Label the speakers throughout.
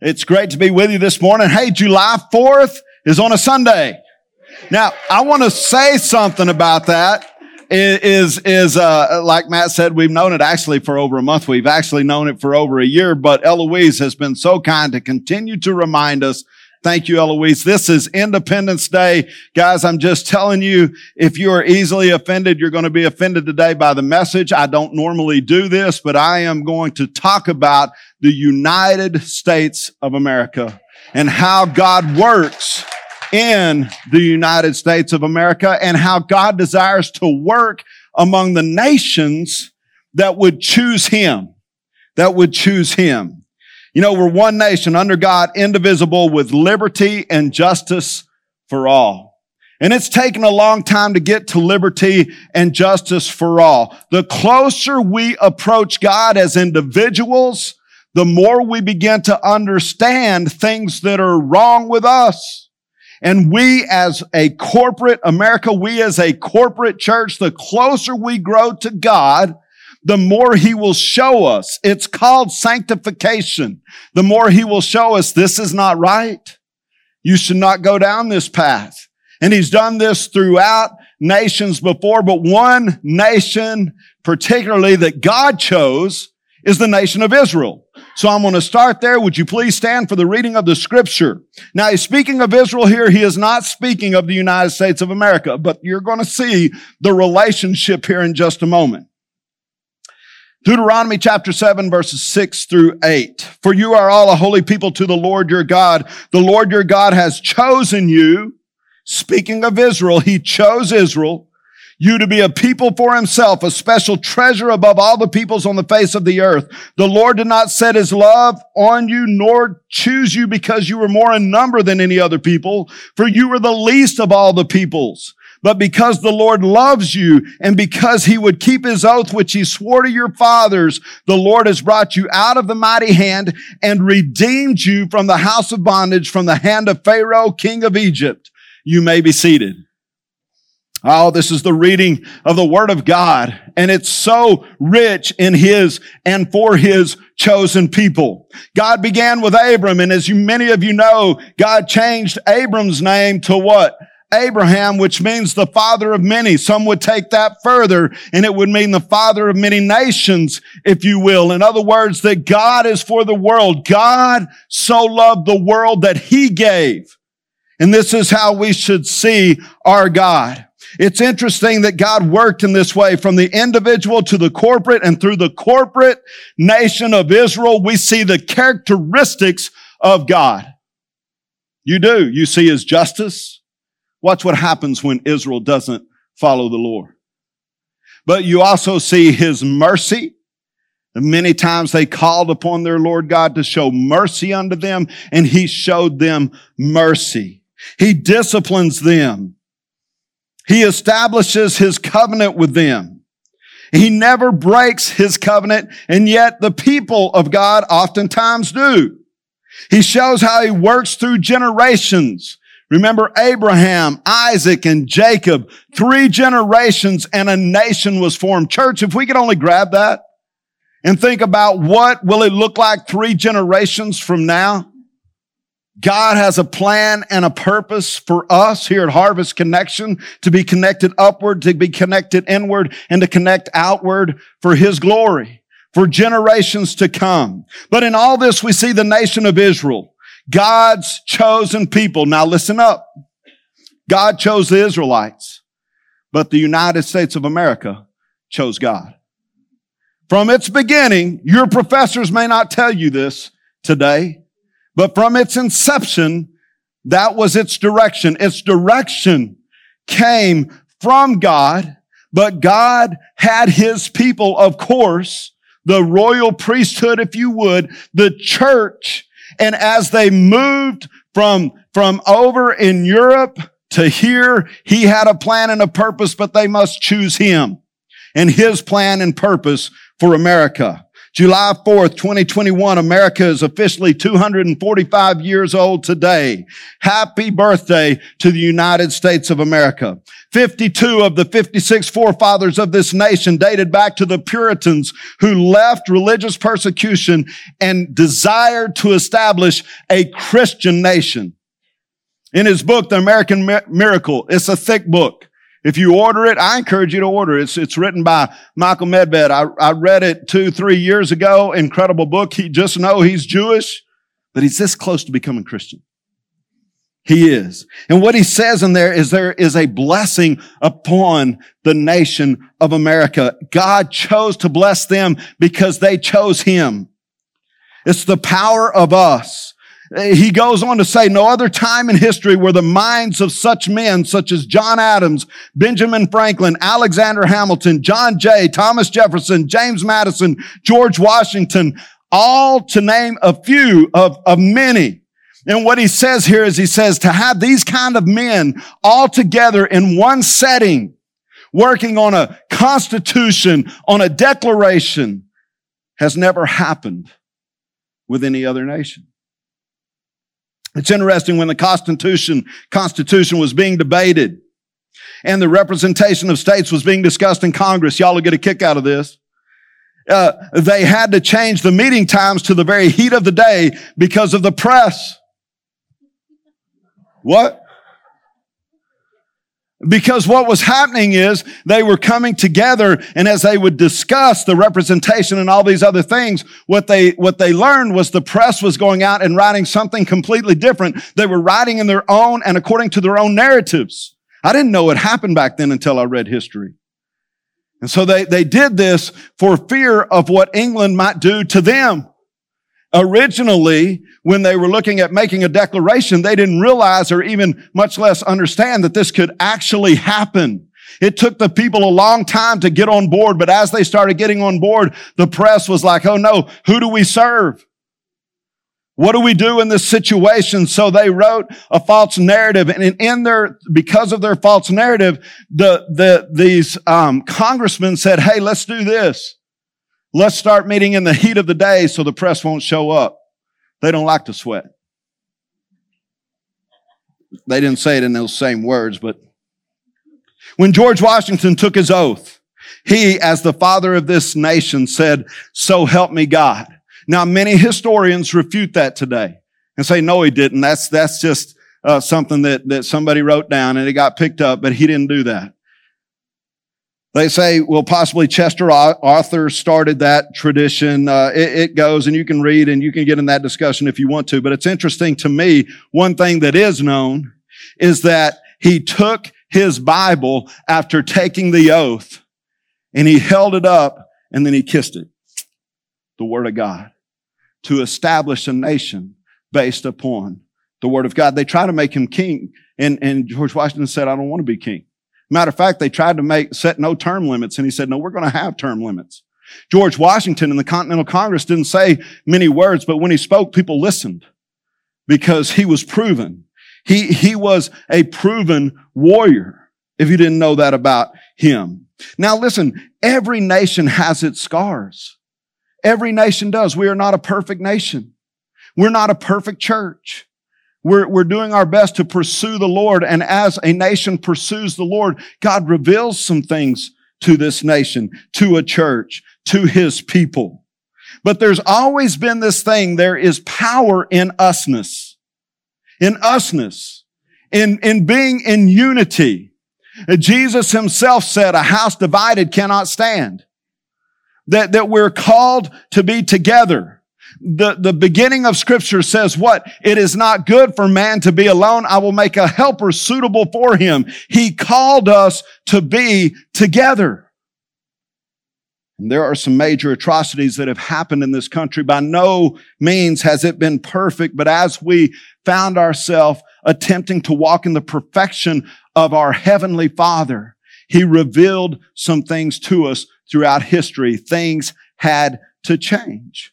Speaker 1: It's great to be with you this morning. Hey, July 4th is on a Sunday. Now, I want to say something about that. Is, is, uh, like Matt said, we've known it actually for over a month. We've actually known it for over a year, but Eloise has been so kind to continue to remind us Thank you, Eloise. This is Independence Day. Guys, I'm just telling you, if you are easily offended, you're going to be offended today by the message. I don't normally do this, but I am going to talk about the United States of America and how God works in the United States of America and how God desires to work among the nations that would choose him, that would choose him. You know, we're one nation under God, indivisible with liberty and justice for all. And it's taken a long time to get to liberty and justice for all. The closer we approach God as individuals, the more we begin to understand things that are wrong with us. And we as a corporate America, we as a corporate church, the closer we grow to God, the more he will show us. It's called sanctification. The more he will show us this is not right. You should not go down this path. And he's done this throughout nations before, but one nation particularly that God chose is the nation of Israel. So I'm going to start there. Would you please stand for the reading of the scripture? Now he's speaking of Israel here. He is not speaking of the United States of America, but you're going to see the relationship here in just a moment. Deuteronomy chapter 7 verses 6 through 8. For you are all a holy people to the Lord your God. The Lord your God has chosen you. Speaking of Israel, he chose Israel, you to be a people for himself, a special treasure above all the peoples on the face of the earth. The Lord did not set his love on you, nor choose you because you were more in number than any other people, for you were the least of all the peoples. But because the Lord loves you and because he would keep his oath, which he swore to your fathers, the Lord has brought you out of the mighty hand and redeemed you from the house of bondage, from the hand of Pharaoh, king of Egypt. You may be seated. Oh, this is the reading of the word of God. And it's so rich in his and for his chosen people. God began with Abram. And as you, many of you know, God changed Abram's name to what? Abraham, which means the father of many. Some would take that further and it would mean the father of many nations, if you will. In other words, that God is for the world. God so loved the world that he gave. And this is how we should see our God. It's interesting that God worked in this way from the individual to the corporate and through the corporate nation of Israel, we see the characteristics of God. You do. You see his justice. Watch what happens when Israel doesn't follow the Lord. But you also see his mercy. Many times they called upon their Lord God to show mercy unto them, and he showed them mercy. He disciplines them. He establishes his covenant with them. He never breaks his covenant, and yet the people of God oftentimes do. He shows how he works through generations Remember Abraham, Isaac, and Jacob. Three generations and a nation was formed. Church, if we could only grab that and think about what will it look like three generations from now? God has a plan and a purpose for us here at Harvest Connection to be connected upward, to be connected inward, and to connect outward for His glory, for generations to come. But in all this, we see the nation of Israel. God's chosen people. Now listen up. God chose the Israelites, but the United States of America chose God. From its beginning, your professors may not tell you this today, but from its inception, that was its direction. Its direction came from God, but God had his people, of course, the royal priesthood, if you would, the church and as they moved from, from over in Europe to here, he had a plan and a purpose, but they must choose him and his plan and purpose for America. July 4th, 2021, America is officially 245 years old today. Happy birthday to the United States of America. 52 of the 56 forefathers of this nation dated back to the Puritans who left religious persecution and desired to establish a Christian nation. In his book, The American Miracle, it's a thick book. If you order it, I encourage you to order it. It's, it's written by Michael Medved. I, I read it two, three years ago. Incredible book. He just know he's Jewish, but he's this close to becoming Christian. He is. And what he says in there is there is a blessing upon the nation of America. God chose to bless them because they chose him. It's the power of us Uh, he goes on to say, no other time in history were the minds of such men such as John Adams, Benjamin Franklin, Alexander Hamilton, John Jay, Thomas Jefferson, James Madison, George Washington, all to name a few of, of many. And what he says here is he says to have these kind of men all together in one setting, working on a constitution, on a declaration, has never happened with any other nation. It's interesting when the Constitution, Constitution was being debated and the representation of states was being discussed in Congress. Y'all will get a kick out of this. Uh, they had to change the meeting times to the very heat of the day because of the press. What? Because what was happening is they were coming together and as they would discuss the representation and all these other things, what they, what they learned was the press was going out and writing something completely different. They were writing in their own and according to their own narratives. I didn't know it happened back then until I read history. And so they, they did this for fear of what England might do to them. Originally, when they were looking at making a declaration, they didn't realize or even much less understand that this could actually happen. It took the people a long time to get on board, but as they started getting on board, the press was like, oh no, who do we serve? What do we do in this situation? So they wrote a false narrative and in their, because of their false narrative, the, the, these, um, congressmen said, Hey, let's do this. Let's start meeting in the heat of the day so the press won't show up. They don't like to sweat. They didn't say it in those same words, but when George Washington took his oath, he, as the father of this nation, said, So help me God. Now, many historians refute that today and say, No, he didn't. That's, that's just uh, something that, that somebody wrote down and it got picked up, but he didn't do that. They say, well, possibly Chester Arthur started that tradition. Uh, it, it, goes, and you can read and you can get in that discussion if you want to. But it's interesting to me. One thing that is known is that he took his Bible after taking the oath and he held it up and then he kissed it. The Word of God to establish a nation based upon the Word of God. They try to make him king, and, and George Washington said, I don't want to be king. Matter of fact, they tried to make, set no term limits and he said, no, we're going to have term limits. George Washington in the Continental Congress didn't say many words, but when he spoke, people listened because he was proven. He, he was a proven warrior. If you didn't know that about him. Now listen, every nation has its scars. Every nation does. We are not a perfect nation. We're not a perfect church. We're, we're doing our best to pursue the Lord. And as a nation pursues the Lord, God reveals some things to this nation, to a church, to his people. But there's always been this thing. There is power in usness, in usness, in, in being in unity. Jesus himself said a house divided cannot stand. That, that we're called to be together the, the beginning of scripture says what? It is not good for man to be alone. I will make a helper suitable for him. He called us to be together. And there are some major atrocities that have happened in this country. By no means has it been perfect, but as we found ourselves attempting to walk in the perfection of our heavenly father, he revealed some things to us throughout history. Things had to change.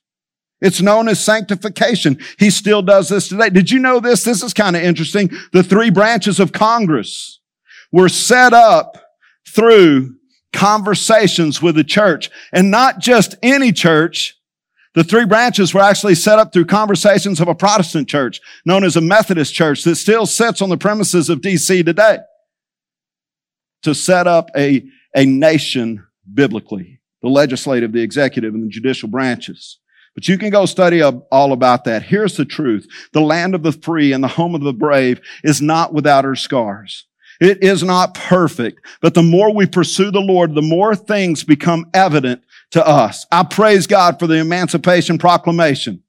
Speaker 1: It's known as sanctification. He still does this today. Did you know this? This is kind of interesting. The three branches of Congress were set up through conversations with the church and not just any church, The three branches were actually set up through conversations of a Protestant church known as a Methodist church that still sits on the premises of DC today to set up a, a nation biblically, the legislative, the executive, and the judicial branches. But you can go study all about that. Here's the truth. The land of the free and the home of the brave is not without her scars. It is not perfect, but the more we pursue the Lord, the more things become evident to us. I praise God for the Emancipation Proclamation.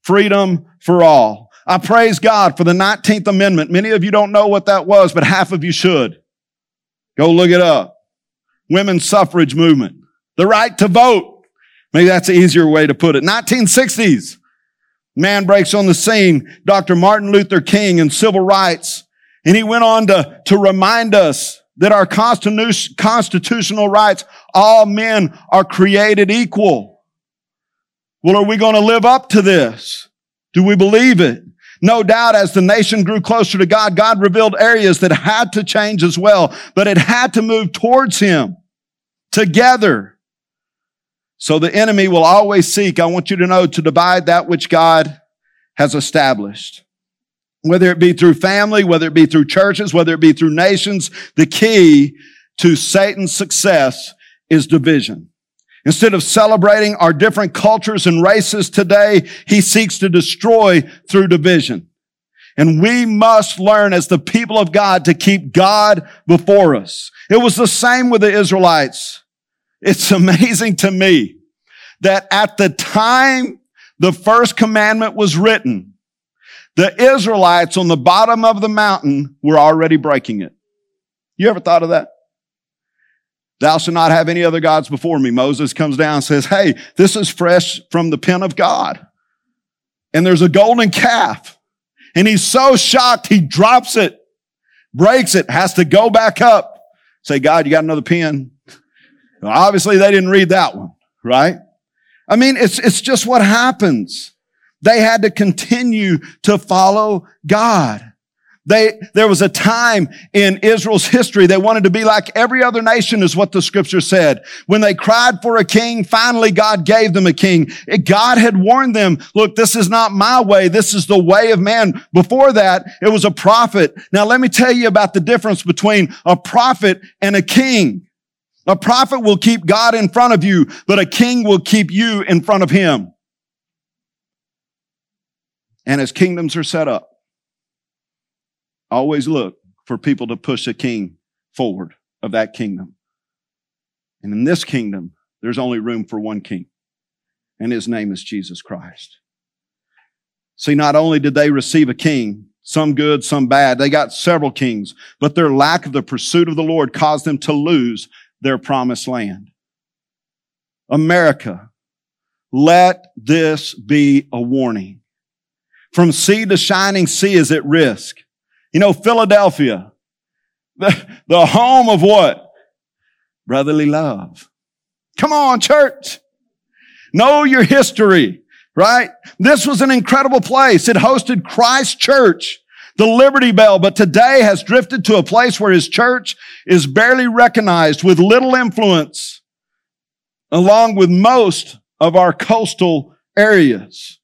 Speaker 1: Freedom for all. I praise God for the 19th Amendment. Many of you don't know what that was, but half of you should. Go look it up. Women's suffrage movement. The right to vote. Maybe that's an easier way to put it. 1960s. Man breaks on the scene. Dr. Martin Luther King and civil rights. And he went on to, to remind us that our constitutional rights, all men are created equal. Well, are we going to live up to this? Do we believe it? No doubt as the nation grew closer to God, God revealed areas that had to change as well, but it had to move towards Him together. So the enemy will always seek, I want you to know, to divide that which God has established whether it be through family, whether it be through churches, whether it be through nations, the key to Satan's success is division. Instead of celebrating our different cultures and races today, he seeks to destroy through division. And we must learn as the people of God to keep God before us. It was the same with the Israelites. It's amazing to me that at the time the first commandment was written, the Israelites on the bottom of the mountain were already breaking it. You ever thought of that? Thou shalt not have any other gods before me. Moses comes down and says, Hey, this is fresh from the pen of God. And there's a golden calf. And he's so shocked, he drops it, breaks it, has to go back up. Say, God, you got another pen? Obviously, they didn't read that one, right? I mean, it's, it's just what happens. They had to continue to follow God. They, there was a time in Israel's history they wanted to be like every other nation is what the scripture said. When they cried for a king, finally God gave them a king. God had warned them, look, this is not my way. This is the way of man. Before that, it was a prophet. Now let me tell you about the difference between a prophet and a king. A prophet will keep God in front of you, but a king will keep you in front of him and as kingdoms are set up, always look for people to push a king forward of that kingdom. And in this kingdom, there's only room for one king, and his name is Jesus Christ. See, not only did they receive a king, some good, some bad, they got several kings, but their lack of the pursuit of the Lord caused them to lose their promised land. America, let this be a warning. From sea to shining sea is at risk. You know, Philadelphia, the, the home of what? Brotherly love. Come on, church. Know your history, right? This was an incredible place. It hosted Christ Church, the Liberty Bell, but today has drifted to a place where his church is barely recognized with little influence along with most of our coastal areas.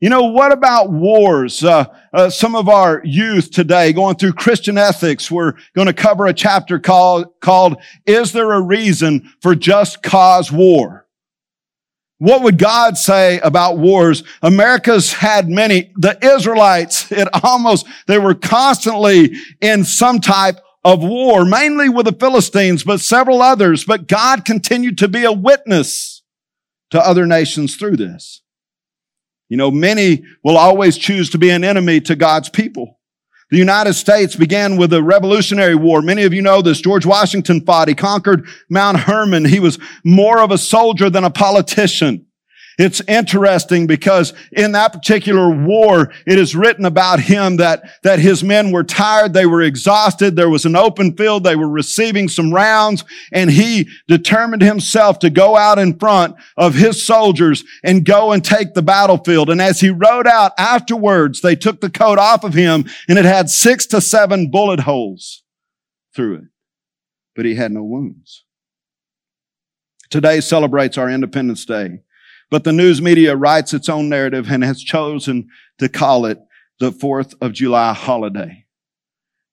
Speaker 1: You know, what about wars? Uh, uh, some of our youth today going through Christian ethics, we're going to cover a chapter called, called Is There a Reason for Just Cause War? What would God say about wars? America's had many. The Israelites, it almost, they were constantly in some type of war, mainly with the Philistines, but several others. But God continued to be a witness to other nations through this. You know, many will always choose to be an enemy to God's people. The United States began with the Revolutionary War. Many of you know this. George Washington fought. He conquered Mount Hermon. He was more of a soldier than a politician. It's interesting because in that particular war, it is written about him that, that his men were tired. They were exhausted. There was an open field. They were receiving some rounds and he determined himself to go out in front of his soldiers and go and take the battlefield. And as he rode out afterwards, they took the coat off of him and it had six to seven bullet holes through it, but he had no wounds. Today celebrates our Independence Day. But the news media writes its own narrative and has chosen to call it the 4th of July holiday.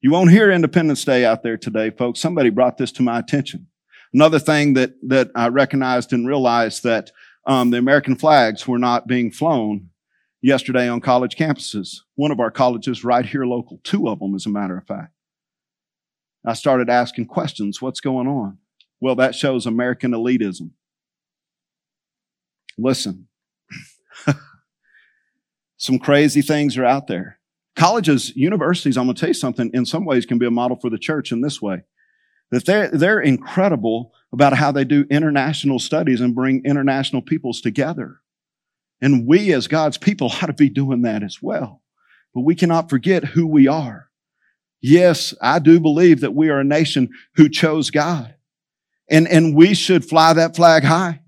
Speaker 1: You won't hear Independence Day out there today, folks. Somebody brought this to my attention. Another thing that, that I recognized and realized that um, the American flags were not being flown yesterday on college campuses. One of our colleges right here local, two of them, as a matter of fact. I started asking questions. What's going on? Well, that shows American elitism. Listen, some crazy things are out there. Colleges, universities, I'm going to tell you something, in some ways can be a model for the church in this way. That they're, they're incredible about how they do international studies and bring international peoples together. And we as God's people ought to be doing that as well. But we cannot forget who we are. Yes, I do believe that we are a nation who chose God. And, and we should fly that flag high.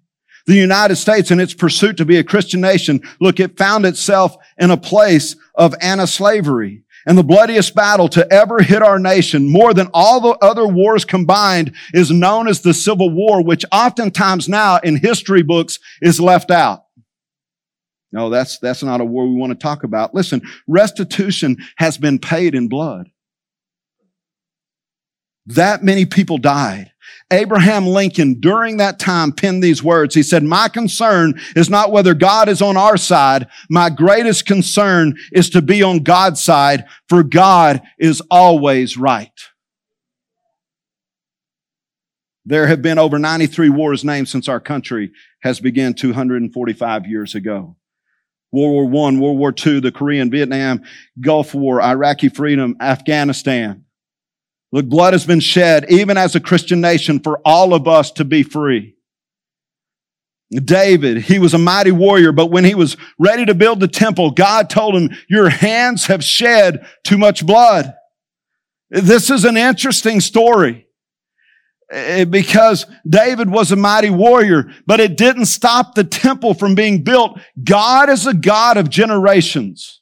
Speaker 1: The United States in its pursuit to be a Christian nation, look, it found itself in a place of anti-slavery. And the bloodiest battle to ever hit our nation, more than all the other wars combined, is known as the Civil War, which oftentimes now in history books is left out. No, that's, that's not a war we want to talk about. Listen, restitution has been paid in blood. That many people died. Abraham Lincoln, during that time, penned these words. He said, My concern is not whether God is on our side. My greatest concern is to be on God's side, for God is always right. There have been over 93 wars named since our country has begun 245 years ago. World War I, World War II, the Korean, Vietnam, Gulf War, Iraqi freedom, Afghanistan. Look, blood has been shed, even as a Christian nation, for all of us to be free. David, he was a mighty warrior, but when he was ready to build the temple, God told him, your hands have shed too much blood. This is an interesting story eh, because David was a mighty warrior, but it didn't stop the temple from being built. God is a God of generations.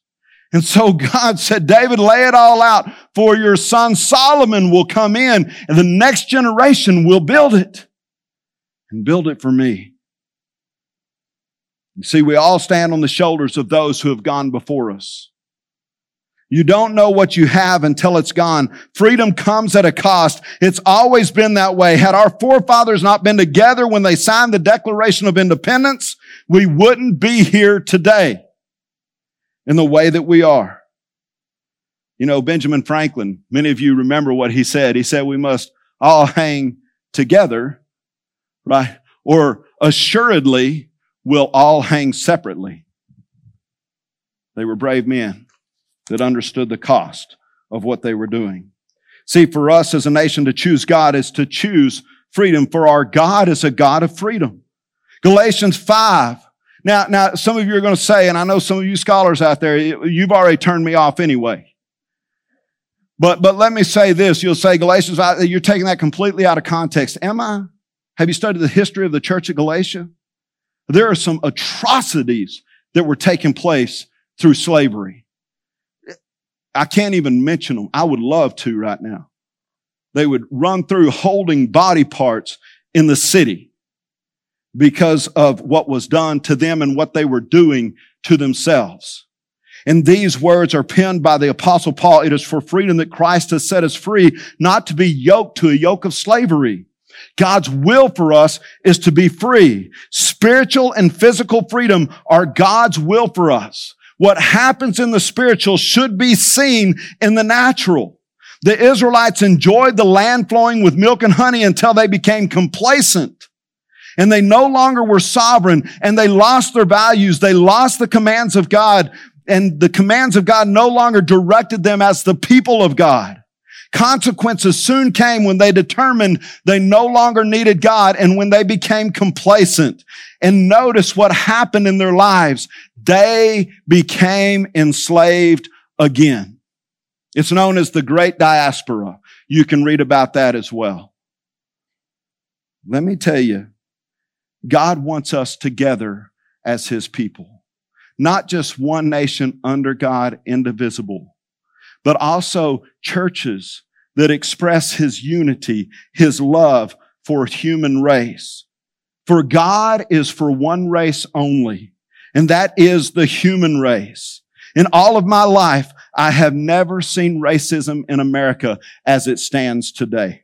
Speaker 1: And so God said, David, lay it all out for your son Solomon will come in and the next generation will build it and build it for me. You see, we all stand on the shoulders of those who have gone before us. You don't know what you have until it's gone. Freedom comes at a cost. It's always been that way. Had our forefathers not been together when they signed the Declaration of Independence, we wouldn't be here today in the way that we are. You know, Benjamin Franklin, many of you remember what he said. He said we must all hang together, right? Or assuredly we'll all hang separately. They were brave men that understood the cost of what they were doing. See, for us as a nation to choose God is to choose freedom, for our God is a God of freedom. Galatians 5 now, now, some of you are going to say, and I know some of you scholars out there, you've already turned me off anyway. But, but let me say this. You'll say Galatians, you're taking that completely out of context. Am I? Have you studied the history of the church at Galatia? There are some atrocities that were taking place through slavery. I can't even mention them. I would love to right now. They would run through holding body parts in the city because of what was done to them and what they were doing to themselves. And these words are penned by the apostle Paul. It is for freedom that Christ has set us free, not to be yoked to a yoke of slavery. God's will for us is to be free. Spiritual and physical freedom are God's will for us. What happens in the spiritual should be seen in the natural. The Israelites enjoyed the land flowing with milk and honey until they became complacent and they no longer were sovereign and they lost their values. They lost the commands of God and the commands of God no longer directed them as the people of God. Consequences soon came when they determined they no longer needed God and when they became complacent. And notice what happened in their lives. They became enslaved again. It's known as the Great Diaspora. You can read about that as well. Let me tell you, God wants us together as his people. Not just one nation under God, indivisible, but also churches that express his unity, his love for human race. For God is for one race only, and that is the human race. In all of my life, I have never seen racism in America as it stands today.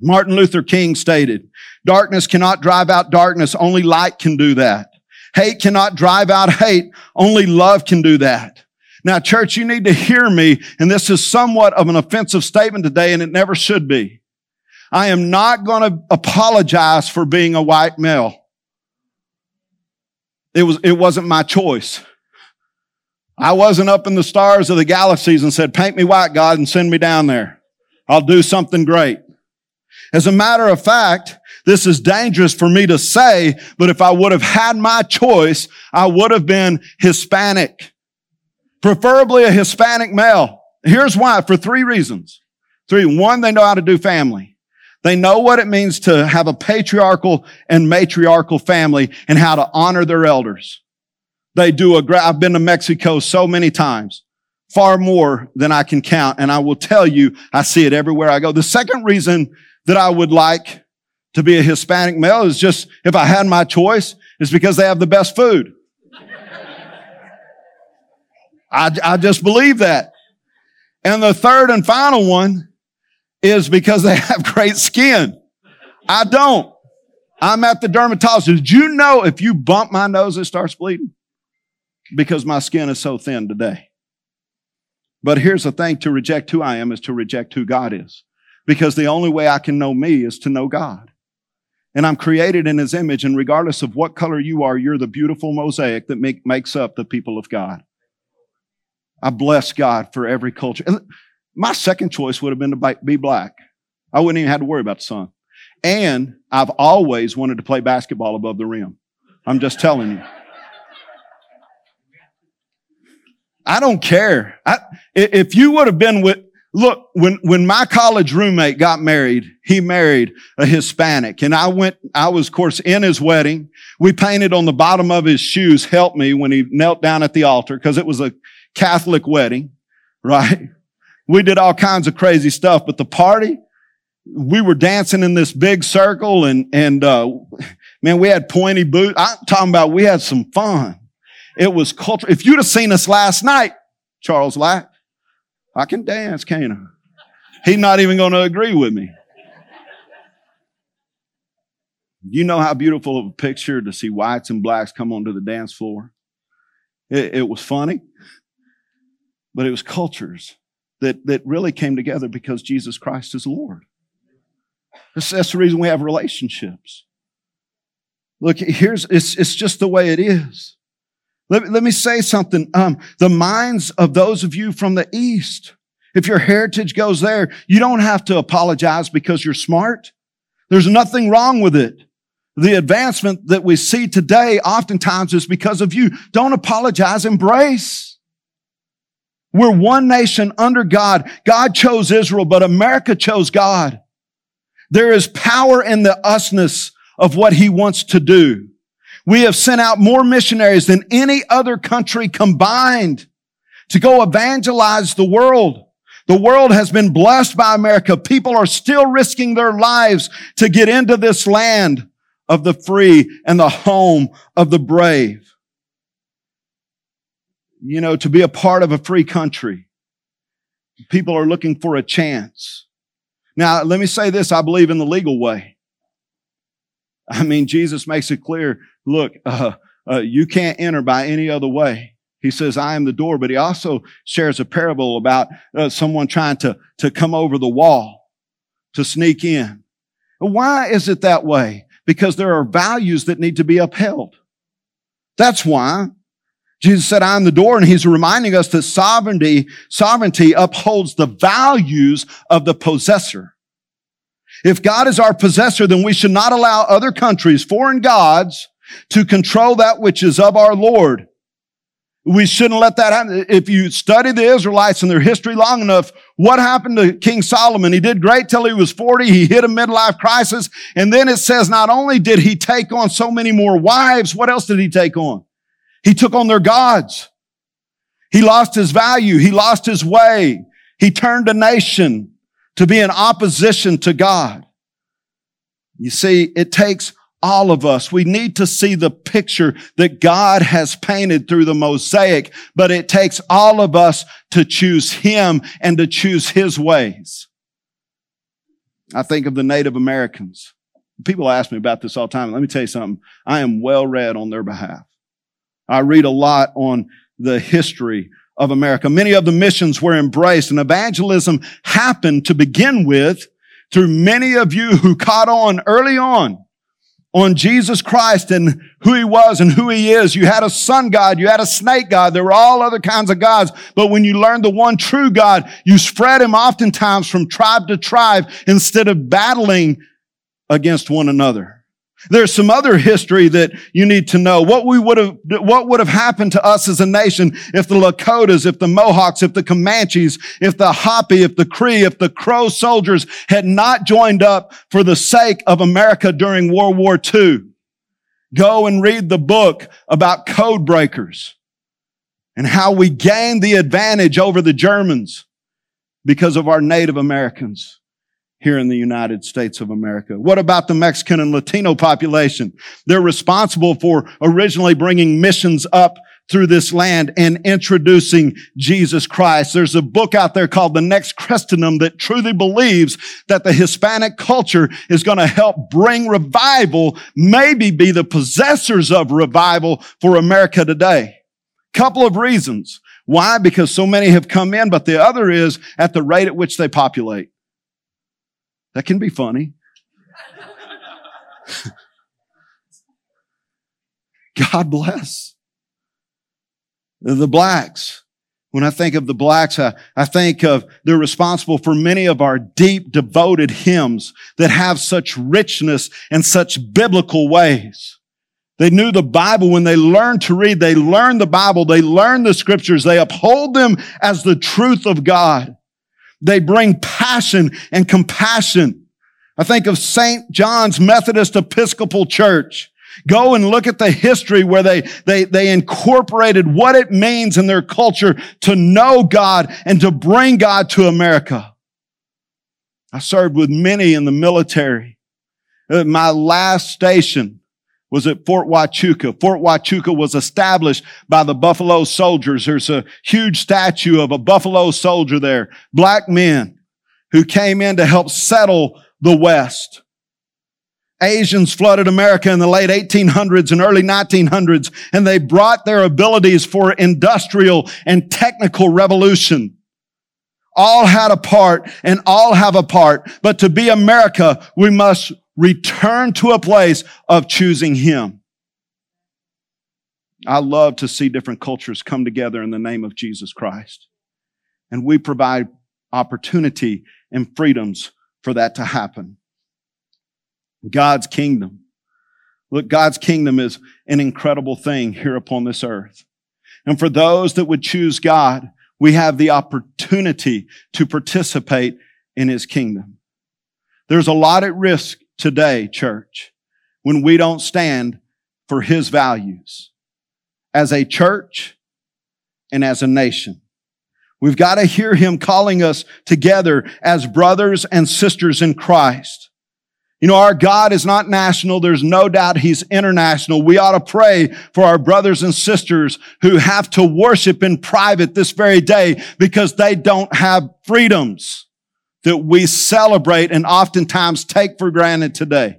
Speaker 1: Martin Luther King stated, darkness cannot drive out darkness. Only light can do that. Hate cannot drive out hate. Only love can do that. Now, church, you need to hear me, and this is somewhat of an offensive statement today, and it never should be. I am not going to apologize for being a white male. It was, it wasn't my choice. I wasn't up in the stars of the galaxies and said, paint me white, God, and send me down there. I'll do something great. As a matter of fact, this is dangerous for me to say, but if I would have had my choice, I would have been Hispanic. Preferably a Hispanic male. Here's why, for three reasons. Three. One, they know how to do family. They know what it means to have a patriarchal and matriarchal family and how to honor their elders. They do a great, I've been to Mexico so many times, far more than I can count. And I will tell you, I see it everywhere I go. The second reason that I would like to be a Hispanic male is just, if I had my choice, is because they have the best food. I, I just believe that. And the third and final one is because they have great skin. I don't. I'm at the dermatologist. Did you know if you bump my nose, it starts bleeding? Because my skin is so thin today. But here's the thing to reject who I am is to reject who God is. Because the only way I can know me is to know God. And I'm created in his image, and regardless of what color you are, you're the beautiful mosaic that make, makes up the people of God. I bless God for every culture. My second choice would have been to be black. I wouldn't even have to worry about the sun. And I've always wanted to play basketball above the rim. I'm just telling you. I don't care. I, if you would have been with, Look, when, when my college roommate got married, he married a Hispanic and I went, I was of course in his wedding. We painted on the bottom of his shoes, help me when he knelt down at the altar because it was a Catholic wedding, right? We did all kinds of crazy stuff, but the party, we were dancing in this big circle and, and, uh, man, we had pointy boots. I'm talking about we had some fun. It was culture. If you'd have seen us last night, Charles Lack, I can dance, can't I? He's not even going to agree with me. You know how beautiful of a picture to see whites and blacks come onto the dance floor? It, it was funny, but it was cultures that, that really came together because Jesus Christ is Lord. That's, that's the reason we have relationships. Look, here's, it's, it's just the way it is. Let, let me say something. Um, the minds of those of you from the East, if your heritage goes there, you don't have to apologize because you're smart. There's nothing wrong with it. The advancement that we see today oftentimes is because of you. Don't apologize, embrace. We're one nation under God. God chose Israel, but America chose God. There is power in the usness of what he wants to do. We have sent out more missionaries than any other country combined to go evangelize the world. The world has been blessed by America. People are still risking their lives to get into this land of the free and the home of the brave. You know, to be a part of a free country. People are looking for a chance. Now, let me say this. I believe in the legal way. I mean, Jesus makes it clear, look, uh, uh, you can't enter by any other way. He says, I am the door, but he also shares a parable about uh, someone trying to, to come over the wall, to sneak in. Why is it that way? Because there are values that need to be upheld. That's why. Jesus said, I am the door, and he's reminding us that sovereignty, sovereignty upholds the values of the possessor. If God is our possessor, then we should not allow other countries, foreign gods, to control that which is of our Lord. We shouldn't let that happen. If you study the Israelites and their history long enough, what happened to King Solomon? He did great till he was 40. He hit a midlife crisis. And then it says not only did he take on so many more wives, what else did he take on? He took on their gods. He lost his value. He lost his way. He turned a nation to be in opposition to God. You see, it takes all of us. We need to see the picture that God has painted through the mosaic, but it takes all of us to choose Him and to choose His ways. I think of the Native Americans. People ask me about this all the time. Let me tell you something. I am well read on their behalf. I read a lot on the history of America. Many of the missions were embraced and evangelism happened to begin with through many of you who caught on early on on Jesus Christ and who he was and who he is. You had a sun God. You had a snake God. There were all other kinds of gods. But when you learned the one true God, you spread him oftentimes from tribe to tribe instead of battling against one another. There's some other history that you need to know. What we would have, what would have happened to us as a nation if the Lakotas, if the Mohawks, if the Comanches, if the Hopi, if the Cree, if the Crow soldiers had not joined up for the sake of America during World War II. Go and read the book about code breakers and how we gained the advantage over the Germans because of our Native Americans here in the United States of America? What about the Mexican and Latino population? They're responsible for originally bringing missions up through this land and introducing Jesus Christ. There's a book out there called The Next Christendom that truly believes that the Hispanic culture is going to help bring revival, maybe be the possessors of revival for America today. Couple of reasons. Why? Because so many have come in, but the other is at the rate at which they populate. That can be funny. God bless. The blacks. When I think of the blacks, I, I, think of they're responsible for many of our deep, devoted hymns that have such richness and such biblical ways. They knew the Bible when they learned to read. They learned the Bible. They learned the scriptures. They uphold them as the truth of God. They bring passion and compassion. I think of St. John's Methodist Episcopal Church. Go and look at the history where they, they, they incorporated what it means in their culture to know God and to bring God to America. I served with many in the military. Uh, my last station was at Fort Huachuca. Fort Huachuca was established by the Buffalo Soldiers. There's a huge statue of a Buffalo soldier there. Black men who came in to help settle the West. Asians flooded America in the late 1800s and early 1900s, and they brought their abilities for industrial and technical revolution. All had a part and all have a part, but to be America, we must return to a place of choosing Him. I love to see different cultures come together in the name of Jesus Christ. And we provide opportunity and freedoms for that to happen. God's kingdom. Look, God's kingdom is an incredible thing here upon this earth. And for those that would choose God, we have the opportunity to participate in his kingdom. There's a lot at risk today, church, when we don't stand for his values as a church and as a nation. We've got to hear him calling us together as brothers and sisters in Christ. You know, our God is not national. There's no doubt he's international. We ought to pray for our brothers and sisters who have to worship in private this very day because they don't have freedoms that we celebrate and oftentimes take for granted today.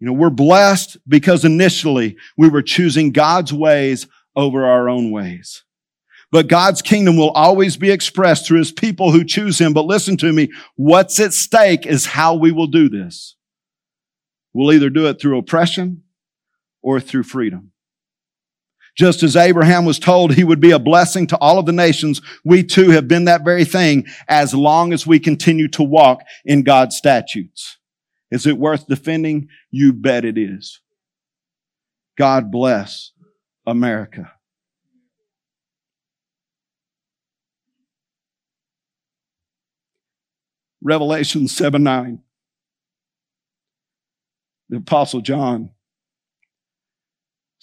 Speaker 1: You know, we're blessed because initially we were choosing God's ways over our own ways. But God's kingdom will always be expressed through his people who choose him. But listen to me. What's at stake is how we will do this. We'll either do it through oppression or through freedom. Just as Abraham was told he would be a blessing to all of the nations, we too have been that very thing as long as we continue to walk in God's statutes. Is it worth defending? You bet it is. God bless America. Revelation 7 9. The Apostle John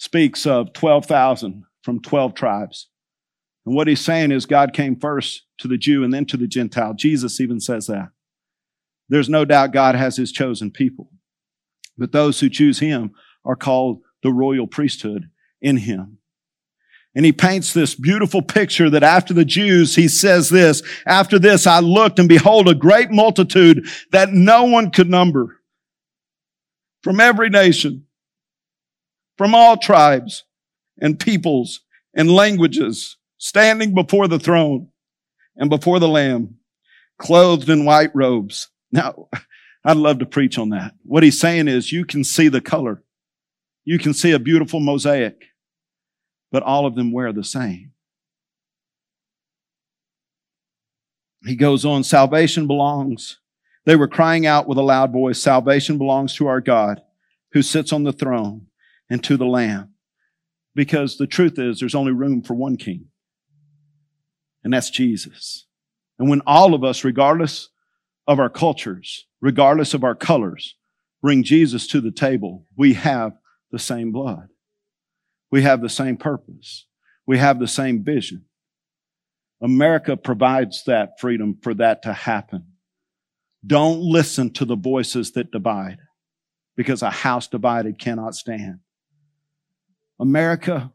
Speaker 1: speaks of 12,000 from 12 tribes. And what he's saying is God came first to the Jew and then to the Gentile. Jesus even says that. There's no doubt God has his chosen people. But those who choose him are called the royal priesthood in him. And he paints this beautiful picture that after the Jews, he says this, after this I looked and behold a great multitude that no one could number from every nation, from all tribes and peoples and languages standing before the throne and before the Lamb, clothed in white robes. Now, I'd love to preach on that. What he's saying is you can see the color. You can see a beautiful mosaic, but all of them wear the same. He goes on, salvation belongs. They were crying out with a loud voice, salvation belongs to our God who sits on the throne and to the Lamb. Because the truth is, there's only room for one king, and that's Jesus. And when all of us, regardless of our cultures, regardless of our colors, bring Jesus to the table, we have the same blood. We have the same purpose. We have the same vision. America provides that freedom for that to happen. Don't listen to the voices that divide because a house divided cannot stand. America,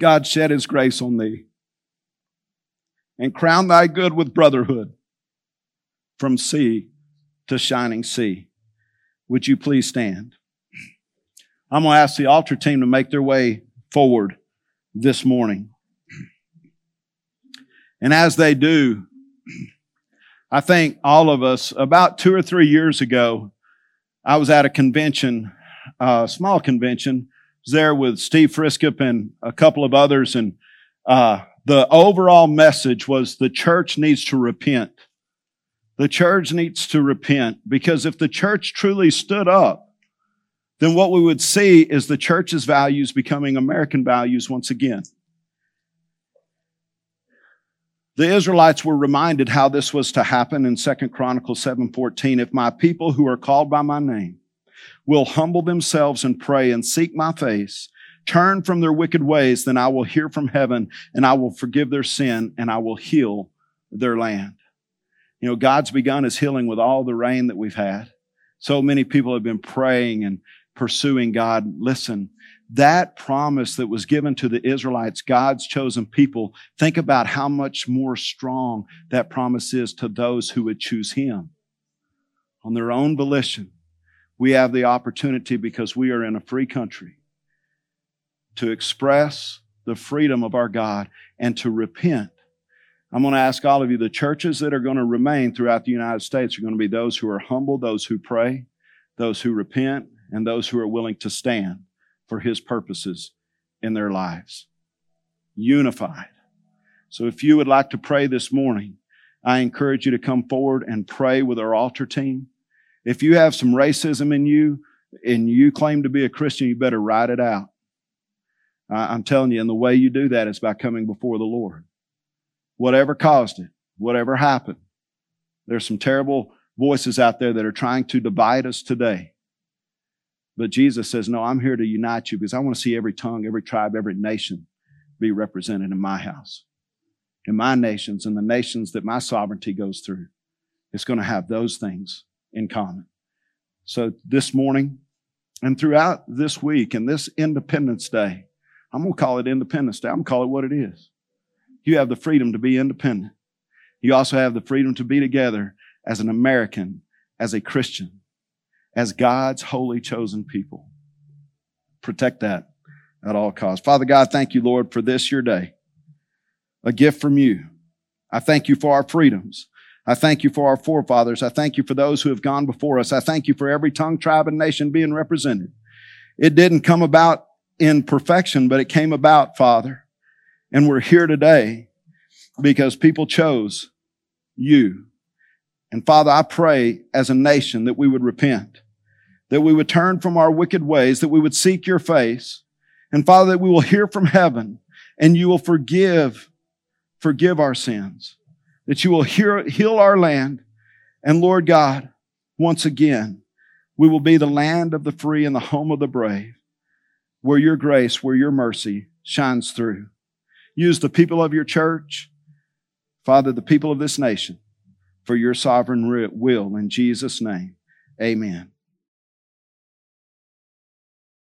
Speaker 1: God shed his grace on thee and crown thy good with brotherhood from sea to shining sea. Would you please stand? I'm going to ask the altar team to make their way forward this morning. And as they do, I think all of us, about two or three years ago, I was at a convention, a small convention, there with Steve Friskip and a couple of others, and uh, the overall message was the church needs to repent. The church needs to repent because if the church truly stood up, then what we would see is the church's values becoming American values once again. The Israelites were reminded how this was to happen in 2 Chronicles 7:14. If my people who are called by my name will humble themselves and pray and seek my face, turn from their wicked ways, then I will hear from heaven and I will forgive their sin and I will heal their land. You know, God's begun his healing with all the rain that we've had. So many people have been praying and pursuing God. Listen, that promise that was given to the Israelites, God's chosen people, think about how much more strong that promise is to those who would choose Him. On their own volition, we have the opportunity because we are in a free country to express the freedom of our God and to repent. I'm going to ask all of you, the churches that are going to remain throughout the United States are going to be those who are humble, those who pray, those who repent, and those who are willing to stand for His purposes in their lives. Unified. So if you would like to pray this morning, I encourage you to come forward and pray with our altar team. If you have some racism in you and you claim to be a Christian, you better write it out. I'm telling you, and the way you do that is by coming before the Lord. Whatever caused it, whatever happened, there's some terrible voices out there that are trying to divide us today. But Jesus says, No, I'm here to unite you because I want to see every tongue, every tribe, every nation be represented in my house. In my nations and the nations that my sovereignty goes through. It's going to have those things in common. So this morning and throughout this week and this Independence Day, I'm going to call it Independence Day. I'm going to call it what it is. You have the freedom to be independent. You also have the freedom to be together as an American, as a Christian as God's holy chosen people. Protect that at all costs. Father God, thank you, Lord, for this your day. A gift from you. I thank you for our freedoms. I thank you for our forefathers. I thank you for those who have gone before us. I thank you for every tongue, tribe, and nation being represented. It didn't come about in perfection, but it came about, Father. And we're here today because people chose you. And Father, I pray as a nation that we would repent that we would turn from our wicked ways, that we would seek your face. And Father, that we will hear from heaven and you will forgive, forgive our sins, that you will hear, heal our land. And Lord God, once again, we will be the land of the free and the home of the brave, where your grace, where your mercy shines through. Use the people of your church. Father, the people of this nation, for your sovereign will in Jesus' name. Amen.